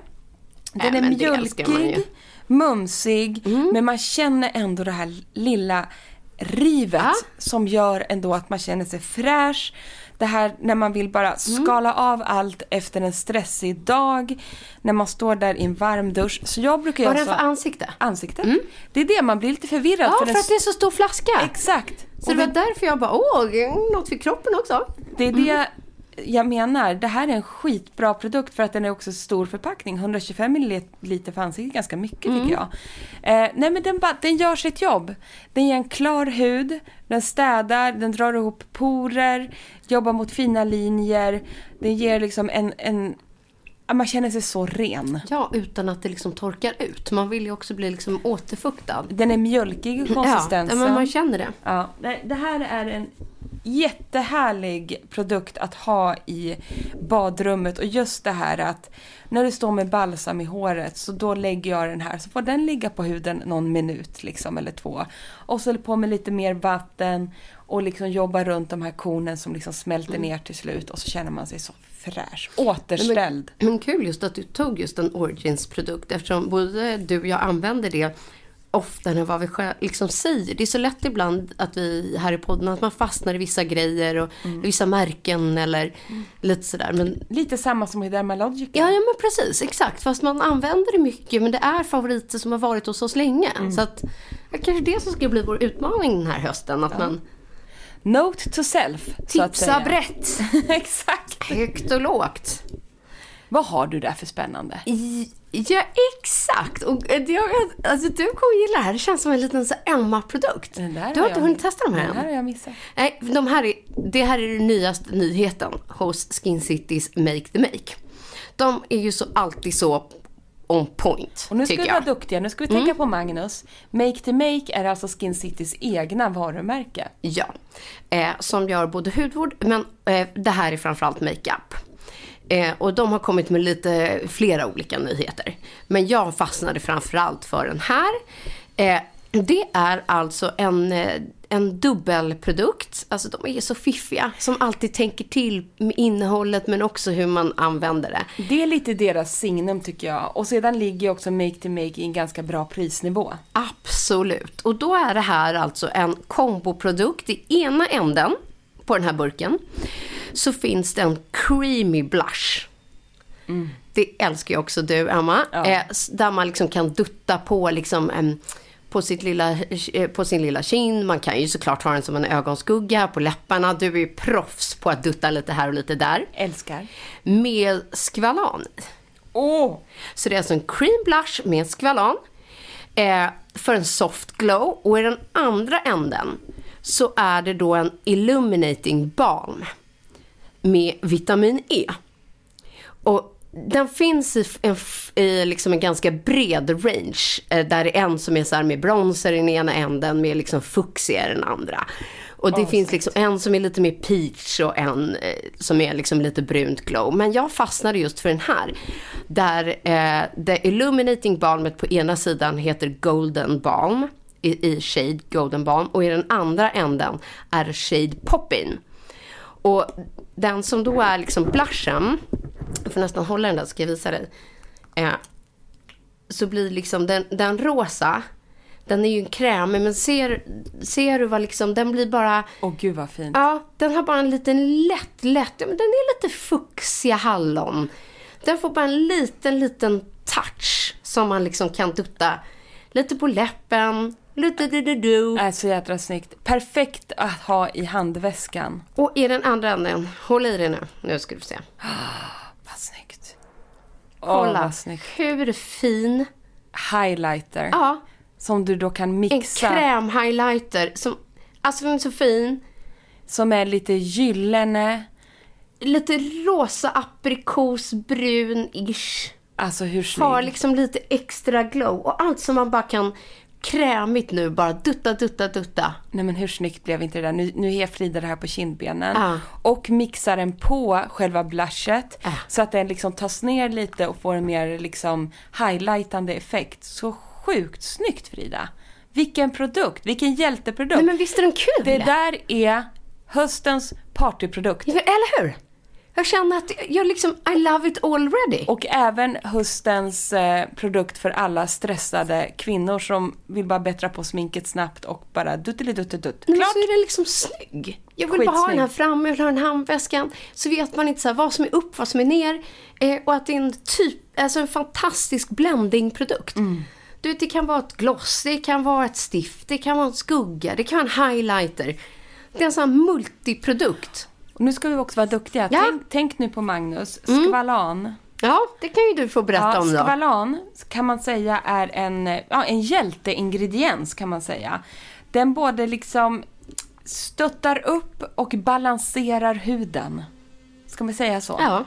Den Äh, är det mjölkig, mumsig, men man känner ändå det här lilla rivet Ja. som gör ändå att man känner sig fräsch. Det här när man vill bara Mm. skala av allt efter en stressig dag, när man står där i en varm dusch. Så jag brukar Vad är den för ansikte? Ansikte. Det är det, man blir lite förvirrad. Ja, för den att det är så stor flaska. Exakt. Så Och det var därför jag bara, åh, något för kroppen också. Det är det jag menar. Det här är en skitbra produkt för att den är också stor förpackning. 125 ml ansiktet är ganska mycket tycker jag. Eh, nej men den, den gör sitt jobb. Den ger en klar hud, den städar, den drar ihop porer, jobbar mot fina linjer. Den ger liksom en, en man känner sig så ren. Ja, utan att det liksom torkar ut. Man vill ju också bli liksom återfuktad. Den är mjölkig i Ja, konsistensen. men man känner det. Ja, det, det här är en jättehärlig produkt att ha i badrummet och just det här att när du står med balsam i håret så då lägger jag den här så får den ligga på huden någon minut liksom eller två. Och så på med lite mer vatten och liksom jobba runt de här kornen som liksom smälter ner till slut och så känner man sig så fräsch, återställd. Men, men kul just att du tog just en Origins-produkt eftersom både du och jag använder det oftare än vad vi själv liksom säger. Det är så lätt ibland att vi här i podden att man fastnar i vissa grejer och vissa märken eller lite sådär. Men, Lite samma som i Dermalogica. ja, ja men precis, exakt. Fast man använder det mycket men det är favoriter som har varit hos oss länge. Så att är kanske det som ska bli vår utmaning den här hösten. Att man Note to self, säga. brett, (laughs) Exakt. högt och lågt. Vad har du där för spännande? I- Ja, exakt. Och eh, jag, alltså, du kommer gilla det här. Det känns som en liten så Emma-produkt. Du har har inte hunnit testa de här Den här än? har jag missat. Nej, de här är, det här är den nyaste nyheten hos Skin Citys Make the Make. De är ju så alltid så on point, Och nu ska vi. Mm. vara duktiga, nu ska vi tänka på Magnus. Make to Make är alltså Skin Citys egna varumärke. Ja, eh, som gör både hudvård, men eh, det här är framförallt makeup. Eh, och de har kommit med lite flera olika nyheter. Men jag fastnade framförallt för den här. Eh, det är alltså en, eh, en dubbelprodukt. Alltså de är så fiffiga. Som alltid tänker till med innehållet men också hur man använder det. Det är lite deras signum tycker jag. Och sedan ligger också Make to Make i en ganska bra prisnivå. Absolut. Och då är det här alltså en komboprodukt. I ena änden på den här burken så finns det en creamy blush. Det älskar ju också du, Emma. Eh, s- där man liksom kan dutta på liksom, em, på, sitt lilla, eh, på sin lilla kind. Man kan ju såklart ha den som en ögonskugga på läpparna. Du är ju proffs på att dutta lite här och lite där. Älskar. Med skvalan. Åh! Så det är alltså en cream blush med skvalan eh, för en soft glow. Och i den andra änden så är det då en illuminating balm med vitamin E. Och den finns i, en, i liksom en ganska bred range. Eh, där det är en som är så här med bronzer i den ena änden med liksom fuchsia i den andra. Och det finns liksom en som är lite mer peach och en eh, som är liksom lite brunt glow. Men jag fastnade just för den här. Där eh, det illuminating balmet på ena sidan heter golden balm. I, i shade golden balm. Och i den andra änden är shade poppin. Och den som då är liksom blushen, jag får nästan hålla den där så ska jag visa dig. Eh, så blir liksom den, den rosa, den är ju en krämig men ser, ser du vad liksom, den blir bara, Åh gud vad fint. ja den har bara en liten lätt, lätt, ja, men den är lite fuchsia hallon. Den får bara en liten, liten touch som man liksom kan dutta lite på läppen, Är så jädra snyggt. Perfekt att ha i handväskan. Och i den andra änden, håll i det nu, nu ska du få se. (gasps) Vad snyggt. Kolla vad snyggt. hur fin, Highlighter. ja, Som du då kan en mixa. krämhighlighter som, alltså den är så fin. Som är lite gyllene. Lite rosa aprikosbrun-ish. Alltså hur snygg. liksom lite extra glow. Och allt som man bara kan krämigt nu, bara dutta, dutta, dutta. Nej men hur snyggt blev inte det där? Nu, nu är Frida det här på kindbenen. Ja. Och mixar den på själva blushet. Ja. Så att den liksom tas ner lite och får en mer liksom highlightande effekt. Så sjukt snyggt Frida. Vilken produkt, vilken hjälteprodukt. Nej men visst är den kul? Det där är höstens partyprodukt. Ja, Eller hur? Jag känner att jag liksom, I love it already. Och även höstens eh, produkt för alla stressade kvinnor som vill bara bättra på sminket snabbt och bara dutteliduttelidutt. Men Klart! så är den liksom snygg. Jag vill bara ha den här framme, jag vill ha den handväskan. Så vet man inte så här, vad som är upp, vad som är ner. Eh, och att det är en typ, alltså en fantastisk blendingprodukt. Du vet, det kan vara ett gloss, det kan vara ett stift, det kan vara en skugga, det kan vara en highlighter. Det är en sån här multiprodukt. Och nu ska vi också vara duktiga. Ja. Tänk, tänk nu på Magnus, skvalan. Ja, det kan ju du få berätta Ja, om då. skvalan kan man säga är en, ja, en hjälteingrediens kan man säga. Den både liksom stöttar upp och balanserar huden. Ska man säga så? Ja.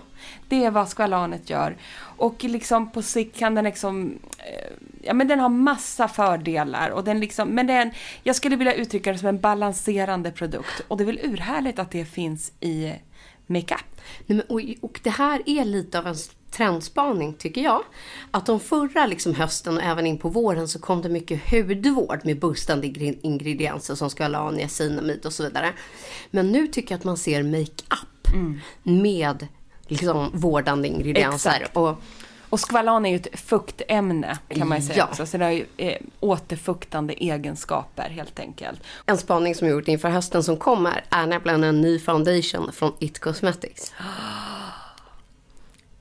Det är vad skvalanet gör. Och liksom på sikt kan den liksom eh, ja men den har massa fördelar och den liksom, men den, jag skulle vilja uttrycka det som en balanserande produkt. Och det är väl urhärligt att det finns i makeup. Nej, men, och, och det här är lite av en trendspaning tycker jag. Att de förra liksom, hösten och även in på våren så kom det mycket hudvård med boostande ingre- ingredienser som ska niacinamid och så vidare. Men nu tycker jag att man ser makeup med liksom, vårdande ingredienser. Exakt. Och, Och skvalan är ju ett fuktämne kan man ju säga Ja. också. Så det har ju eh, återfuktande egenskaper helt enkelt. en spaning som jag gjort inför hösten som kommer är nämligen en ny foundation från It Cosmetics.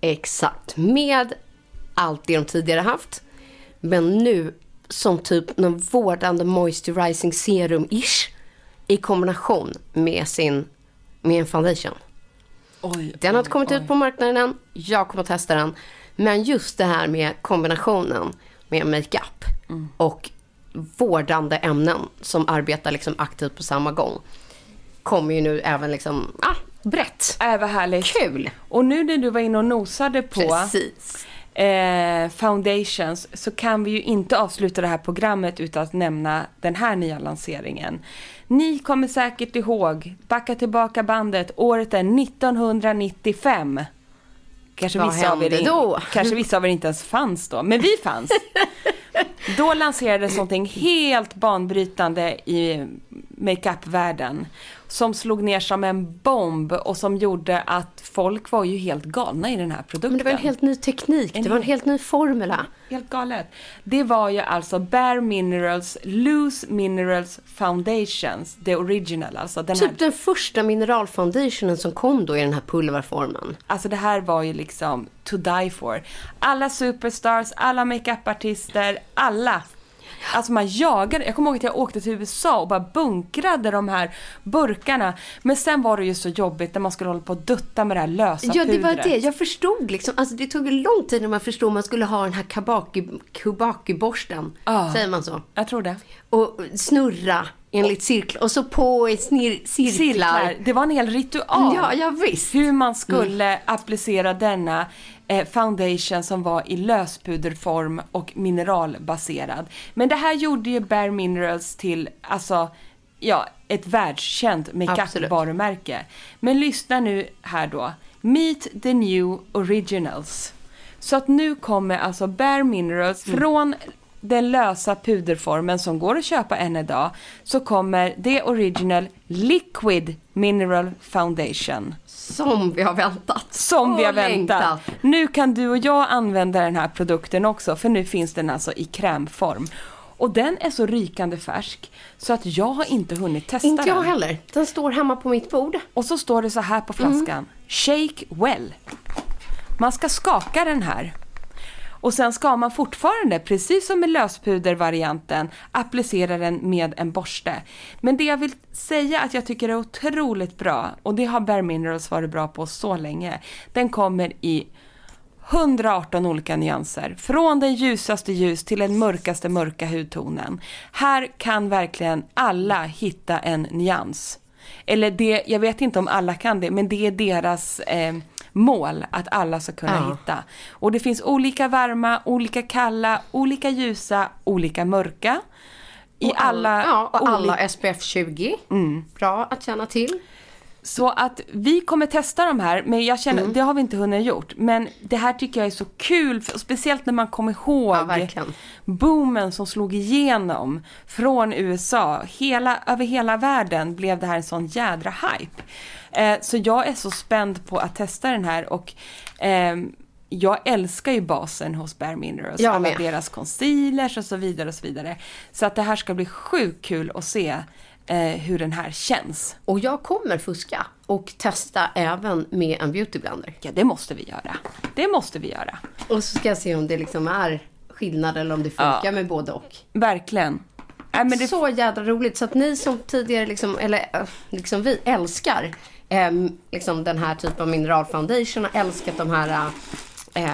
Exakt, med allt det de tidigare haft. Men nu som typ någon vårdande moisturizing serum-ish i kombination med sin med en foundation. Oj, Den har inte kommit ut på marknaden än. Jag kommer att testa den. Men just det här med kombinationen med makeup och vårdande ämnen som arbetar liksom aktivt på samma gång. Kommer ju nu även liksom, ah, brett. Äh, vad härligt. Kul! Och nu när du var inne och nosade på eh, foundations så kan vi ju inte avsluta det här programmet utan att nämna den här nya lanseringen. Ni kommer säkert ihåg, backa tillbaka bandet, året är 1995. Kanske Vad vissa, av er då? kanske vissa av er inte ens fanns då, men vi fanns. (laughs) Då lanserades någonting helt banbrytande i makeupvärlden som slog ner som en bomb och som gjorde att folk var ju helt galna i den här produkten. Men det var en helt ny teknik. En Det var en helt- ny formula. Helt galet. Det var ju alltså Bare Minerals Loose Minerals Foundations, the original alltså. Den här, Typ den första mineralfoundationen som kom då i den här pulverformen. alltså det här var ju liksom to die for. Alla superstars, alla makeupartister, alla. Alltså man jagade, jag kommer ihåg att jag åkte till USA och bara bunkrade de här burkarna. Men sen var det ju så jobbigt när man skulle hålla på och dutta med det här lösa Ja, det var pudret. det. Jag förstod liksom. Alltså det tog en lång tid när man förstod man skulle ha den här kabaki, kubaki-borsten. Ja. Säger man så? Jag tror det. Och snurra enligt cirklar. Och så på i snir- cirklar. Cirklar. Det var en hel ritual. Ja, ja visst. hur man skulle applicera denna foundation som var i löspuderform och mineralbaserad. Men det här gjorde ju Bare Minerals till, alltså, ja, ett världskänt makeup-varumärke. Men lyssna nu här då. Meet the new originals. Så att nu kommer alltså Bare Minerals från den lösa puderformen som går att köpa än idag så kommer det original Liquid Mineral Foundation. Som vi har väntat. Som vi har väntat. längtat. Nu kan du och jag använda den här produkten också för nu finns den alltså i krämform. Och den är så rykande färsk så att jag har inte hunnit testa Inte jag den. heller. Den står hemma på mitt bord. Och så står det så här på flaskan. Shake well. Man ska skaka den här. Och sen ska man fortfarande, precis som med löspudervarianten, applicera den med en borste. Men det jag vill säga att jag tycker är otroligt bra, och det har Bare Minerals varit bra på så länge, den kommer i 118 olika nyanser. Från den ljusaste ljus till den mörkaste mörka hudtonen. Här kan verkligen alla hitta en nyans. Eller det, jag vet inte om alla kan det, men det är deras eh, mål att alla ska kunna Ja. hitta. Och det finns olika varma, olika kalla, olika ljusa, olika mörka. I Och alla, Ja, och alla SPF 20. Bra att känna till. Så att vi kommer testa de här, men jag känner, Mm. det har vi inte hunnit gjort. Men det här tycker jag är så kul, för, speciellt när man kommer ihåg Ja, boomen som slog igenom från USA. Hela, över hela världen blev det här en sån jädra hype. Eh, så jag är så spänd på att testa den här och ehm, jag älskar ju basen hos Bare Minerals. Jag alla med. deras concealers och så vidare och så vidare. Så att det här ska bli sjukt kul att se eh, hur den här känns. Och jag kommer fuska och testa även med en beautyblender. Ja, det måste vi göra. Det måste vi göra. Och så ska jag se om det liksom är skillnad eller om det funkar Ja. med både och. Verkligen. Men det, Så jädra roligt. Så att ni som tidigare, liksom, eller eh, liksom vi, älskar eh, liksom den här typen av mineralfoundation och älskat de här... Eh,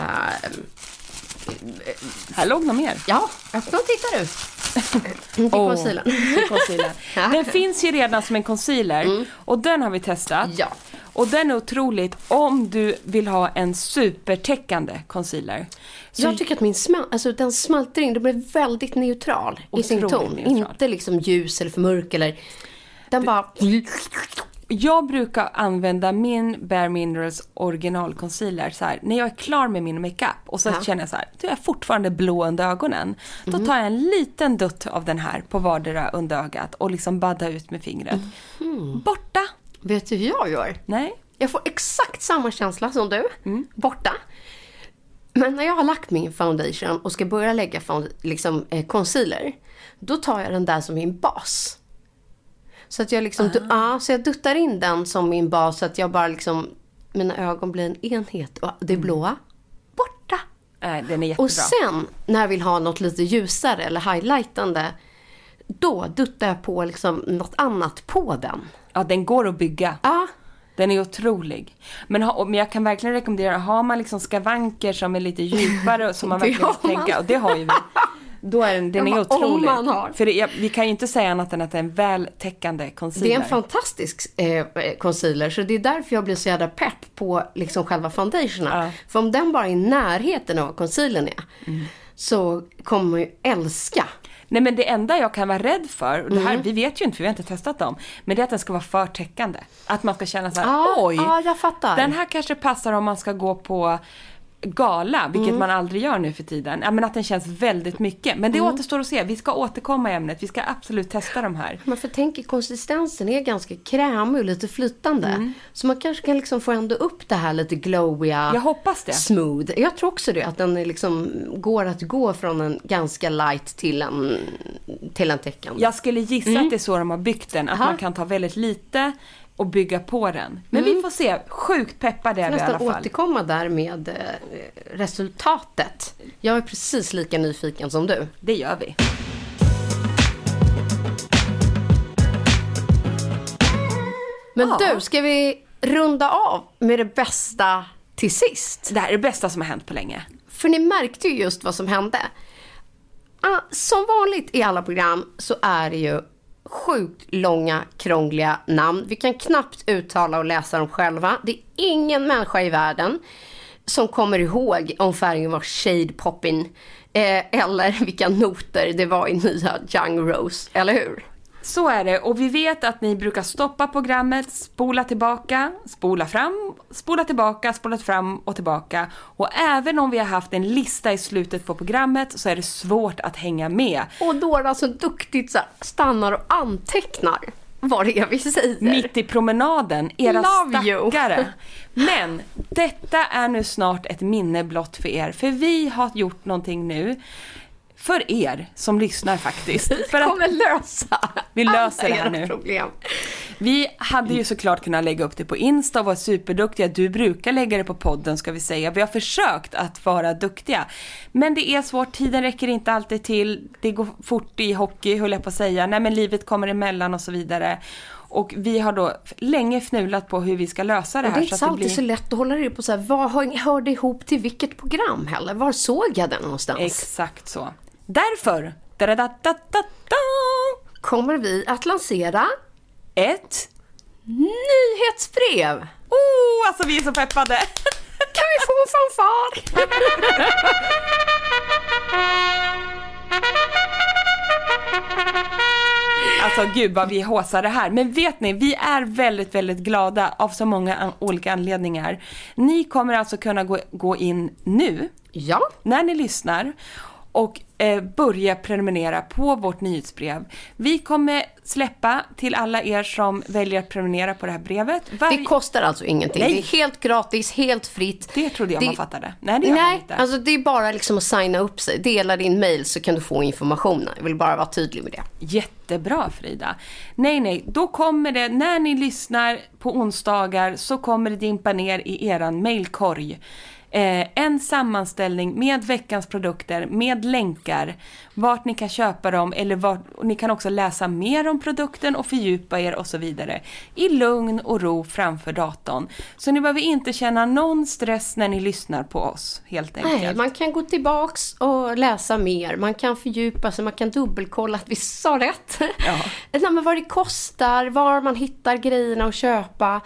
här låg något mer. ja, öppna och titta du. (laughs) Till Åh, concealern. concealer. (laughs) Den finns ju redan som en concealer och den har vi testat. Ja. Och den är otroligt om du vill ha en supertäckande concealer. Så Jag tycker att min smäl- alltså, den smälter in, den blir väldigt neutral i sin ton. neutral. Inte liksom ljus eller för mörk eller... Den bara... jag brukar använda min Bare Minerals original concealer så här, när jag är klar med min makeup och så Ja. känner jag så här, då är fortfarande blå under ögonen. Då Mhm. tar jag en liten dutt av den här på vardera under ögat och liksom baddar ut med fingret. Borta! Vet du hur jag gör? Nej. Jag får exakt samma känsla som du. Mm. Borta. Men när jag har lagt min foundation och ska börja lägga liksom, eh, concealer. Då tar jag den där som min bas. Så att jag liksom, du, ja, så jag duttar in den som min bas så att jag bara liksom, mina ögon blir en enhet. Och det blåa, borta. Nej, den är jättebra. Och sen när jag vill ha något lite ljusare eller highlightande. Då duttar jag på liksom något annat på den. Ja, den går att bygga. Ja, Den är otrolig. Men, ha, men jag kan verkligen rekommendera, har man liksom skavanker som är lite djupare och som man (laughs) verkligen vill tänka, och det har ju vi. Då är den, den Ja, är men om otrolig. man har. För det, jag, vi kan ju inte säga annat än att det är en väl täckande concealer. Det är en fantastisk eh, concealer så det är därför jag blir så jävla pepp på liksom själva foundationen. Ja. För om den bara är i närheten av vad concealern är så kommer man ju älska. Nej men det enda jag kan vara rädd för, och det Mm. här, vi vet ju inte för vi har inte testat dem, men det är att den ska vara för täckande. Att man ska känna så här, Ja, oj, ja, jag fattar. den här kanske passar om man ska gå på gala, vilket Mm. man aldrig gör nu för tiden. Ja, men att den känns väldigt mycket. Men det Mm. återstår att se, vi ska återkomma i ämnet, vi ska absolut testa de här. Men för tänk konsistensen är ganska krämig och lite flytande. Så man kanske kan liksom få ändå upp det här lite glowiga. Jag hoppas det. Smooth. Jag tror också det. Att den liksom går att gå från en ganska light till en, till en täckande. Jag skulle gissa att det är så de har byggt den, att Mm. Aha. man kan ta väldigt lite och bygga på den. Men vi får se, sjukt peppade är vi i alla fall. återkomma där med eh, resultatet. Jag är precis lika nyfiken som du. Det gör vi. Men Ja. du, ska vi runda av med det bästa till sist? Det här är det bästa som har hänt på länge. För ni märkte ju just vad som hände. Ah, Som vanligt i alla program så är det ju sjukt långa, krångliga namn. Vi kan knappt uttala och läsa dem själva. Det är ingen människa i världen som kommer ihåg om färgen var Shade Poppin eh, eller vilka noter det var i nya Young Rose, eller hur? Så är det och vi vet att ni brukar stoppa programmet, spola tillbaka, spola fram, spola tillbaka, spola fram och tillbaka. Och även om vi har haft en lista i slutet på programmet så är det svårt att hänga med. Och då är det alltså duktigt så stannar och antecknar vad det är vi säger. Mitt i promenaden, era Love you. stackare. (laughs) Men detta är nu snart ett minne blott för er, för vi har gjort någonting nu. För er som lyssnar faktiskt. För att kommer lösa Vi löser alla det här era nu. problem. Vi hade ju såklart kunnat lägga upp det på Insta och vara superduktiga. Du brukar lägga det på podden ska vi säga. Vi har försökt att vara duktiga. Men det är svårt, tiden räcker inte alltid till. Det går fort i hockey höll jag på att säga. Nej men livet kommer emellan och så vidare. Och vi har då länge fnulat på hur vi ska lösa det Och här. det är inte så alltid så lätt att hålla reda på så här, vad hör, hör det ihop till vilket program heller? Var såg jag den någonstans? Exakt så. Därför, da da da da da Kommer vi att lansera ett nyhetsbrev? Oh, alltså vi är så peppade! (laughs) Kan vi få en fanfar? Alltså gud vad vi håsar det här. Men vet ni, vi är väldigt, väldigt glada av så många an- olika anledningar. Ni kommer alltså kunna gå, gå in nu, Ja. när ni lyssnar, och eh, börja prenumerera på vårt nyhetsbrev. Vi kommer släppa till alla er som väljer att prenumerera på det här brevet. Varje- Det kostar alltså ingenting. Nej. Det är helt gratis, helt fritt. Det trodde jag Det- man fattade. Nej, det gör man Nej, inte. alltså det är bara liksom att signa upp sig. Dela din mail så kan du få informationen. Jag vill bara vara tydlig med det. Jättebra Frida. Nej, nej, då kommer det, när ni lyssnar på onsdagar så kommer det dimpa ner i eran mailkorg. Eh, en sammanställning med veckans produkter, med länkar, vart ni kan köpa dem eller vart, ni kan också läsa mer om produkten och fördjupa er och så vidare. I lugn och ro framför datorn. Så ni behöver inte känna någon stress när ni lyssnar på oss, helt enkelt. Nej, man kan gå tillbaks och läsa mer. Man kan fördjupa sig, man kan dubbelkolla att vi sa rätt. Ja. (laughs) Nej, men vad det kostar, var man hittar grejerna att köpa.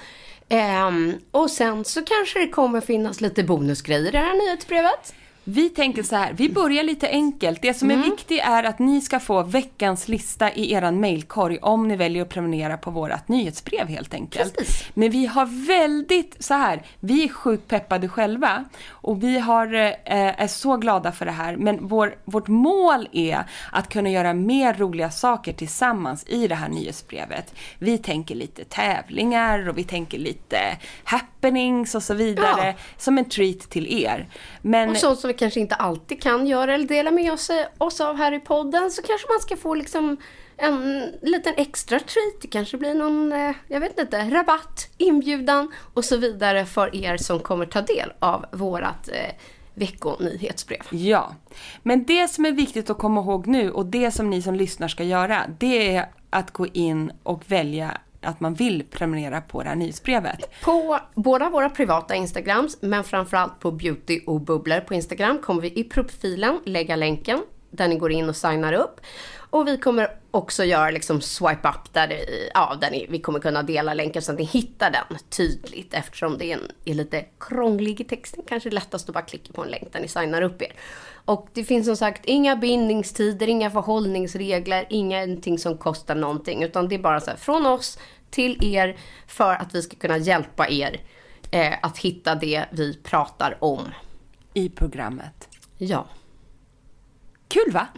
Um, och sen så kanske det kommer finnas lite bonusgrejer i det här nyhetsbrevet. Vi tänker så här, vi börjar lite enkelt. Det som är Mm. viktigt är att ni ska få veckans lista i eran mailkorg om ni väljer att prenumerera på vårt nyhetsbrev helt enkelt. Precis. Men vi har väldigt, så här, vi är sjukt peppade själva och vi har, eh, är så glada för det här. Men vår, vårt mål är att kunna göra mer roliga saker tillsammans i det här nyhetsbrevet. Vi tänker lite tävlingar och vi tänker lite happenings och så vidare. Ja. Som en treat till er. Men Och som vi kanske inte alltid kan göra eller dela med oss, oss av här i podden så kanske man ska få liksom en liten extra treat. Det kanske blir någon, eh, jag vet inte, rabatt, inbjudan och så vidare för er som kommer ta del av vårat eh, veckonyhetsbrev. Ja, men det som är viktigt att komma ihåg nu och det som ni som lyssnar ska göra, det är att gå in och välja att man vill prenumerera på det här nyhetsbrevet. På båda våra privata Instagrams, men framförallt på Beauty och Bubblor på Instagram, kommer vi i profilen lägga länken där ni går in och signar upp. Och vi kommer också göra liksom swipe up där, det, ja, där ni, vi kommer kunna dela länken så att ni hittar den tydligt eftersom det är, en, är lite krånglig i texten. Kanske lättast att bara klicka på en länk där ni signar upp er. Och det finns som sagt inga bindningstider, inga förhållningsregler, ingenting som kostar någonting. Utan det är bara så här från oss till er för att vi ska kunna hjälpa er eh, att hitta det vi pratar om. I programmet. Ja. Kul va? (laughs)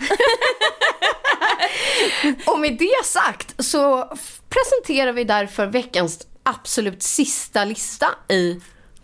Och med det sagt så presenterar vi därför veckans absolut sista lista i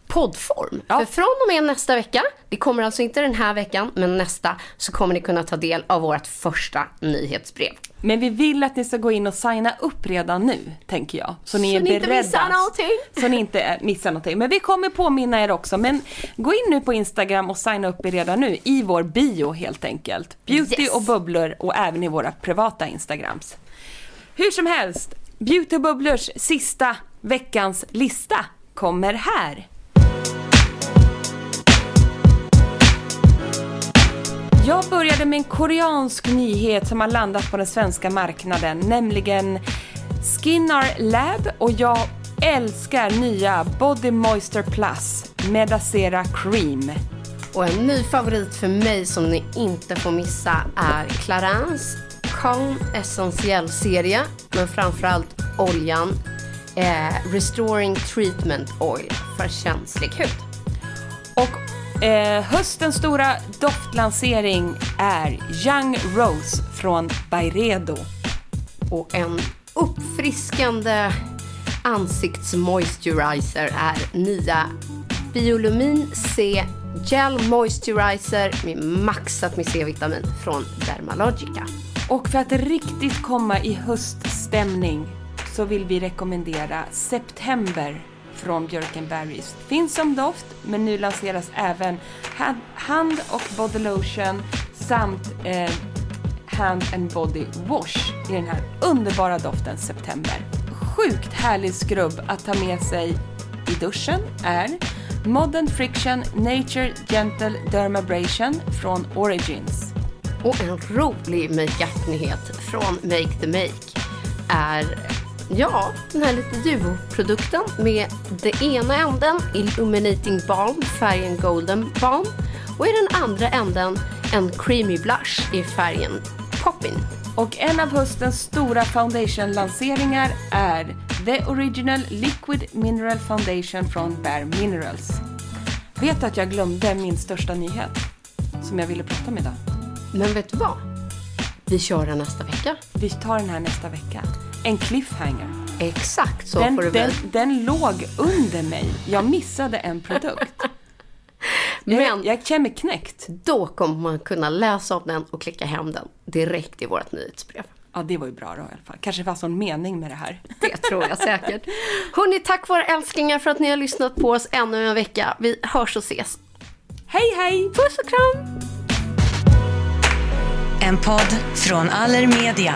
poddform. För från och med nästa vecka, det kommer alltså inte den här veckan, men nästa, så kommer ni kunna ta del av vårt första nyhetsbrev. Men vi vill att ni ska gå in och signa upp redan nu, tänker jag. Så ni Så är ni inte beredda. missar någonting. Så ni inte eh, missar någonting. Men vi kommer påminna er också. Men gå in nu på Instagram och signa upp er redan nu i vår bio helt enkelt. Beauty Yes. och bubblor och även i våra privata Instagrams. Hur som helst, Beauty och bubblors sista veckans lista kommer här. Jag började med en koreansk nyhet som har landat på den svenska marknaden, nämligen Skinnar Lab och jag älskar nya Body Moisture Plus Medacera Cream. Och en ny favorit för mig som ni inte får missa är Clarins Calm Essentiell serie, men framförallt oljan eh, Restoring Treatment Oil för känslig hud. Och eh, höstens stora doftlansering är Young Rose från Byredo. Och en uppfriskande ansiktsmoisturizer är nya Biolumin C Gel Moisturizer med maxat med C-vitamin från Dermalogica. Och för att riktigt komma i höststämning så vill vi rekommendera September från Björkenberries. Finns som doft, men nu lanseras även hand- hand och body lotion samt eh, hand and body wash i den här underbara doften September. Sjukt härlig skrubb att ta med sig i duschen är Modern Friction Nature Gentle Dermabrasion från Origins. Och en rolig makeup-nyhet från Make the Make är ja, den här lite Juvo-produkten med den ena änden Illuminating Balm, färgen Golden Balm och i den andra änden en Creamy Blush i färgen Poppin. Och en av höstens stora foundation-lanseringar är The Original Liquid Mineral Foundation från Bare Minerals. Vet att jag glömde min största nyhet? Som jag ville prata om idag. Men vet du vad? Vi kör den nästa vecka. Vi tar den här nästa vecka. En cliffhanger. Exakt så Den, får det den, bli. den låg under mig. Jag missade en produkt. (laughs) Men Jag, jag känner mig knäckt. då kommer man kunna läsa om den och klicka hem den direkt i vårt nyhetsbrev. Ja, det var ju bra då i alla fall. Kanske fanns någon mening med det här. (laughs) Det tror jag säkert. Hörni, tack våra älsklingar för att ni har lyssnat på oss ännu en vecka. Vi hörs och ses. Hej, hej! Puss och kram! En podd från Allermedia.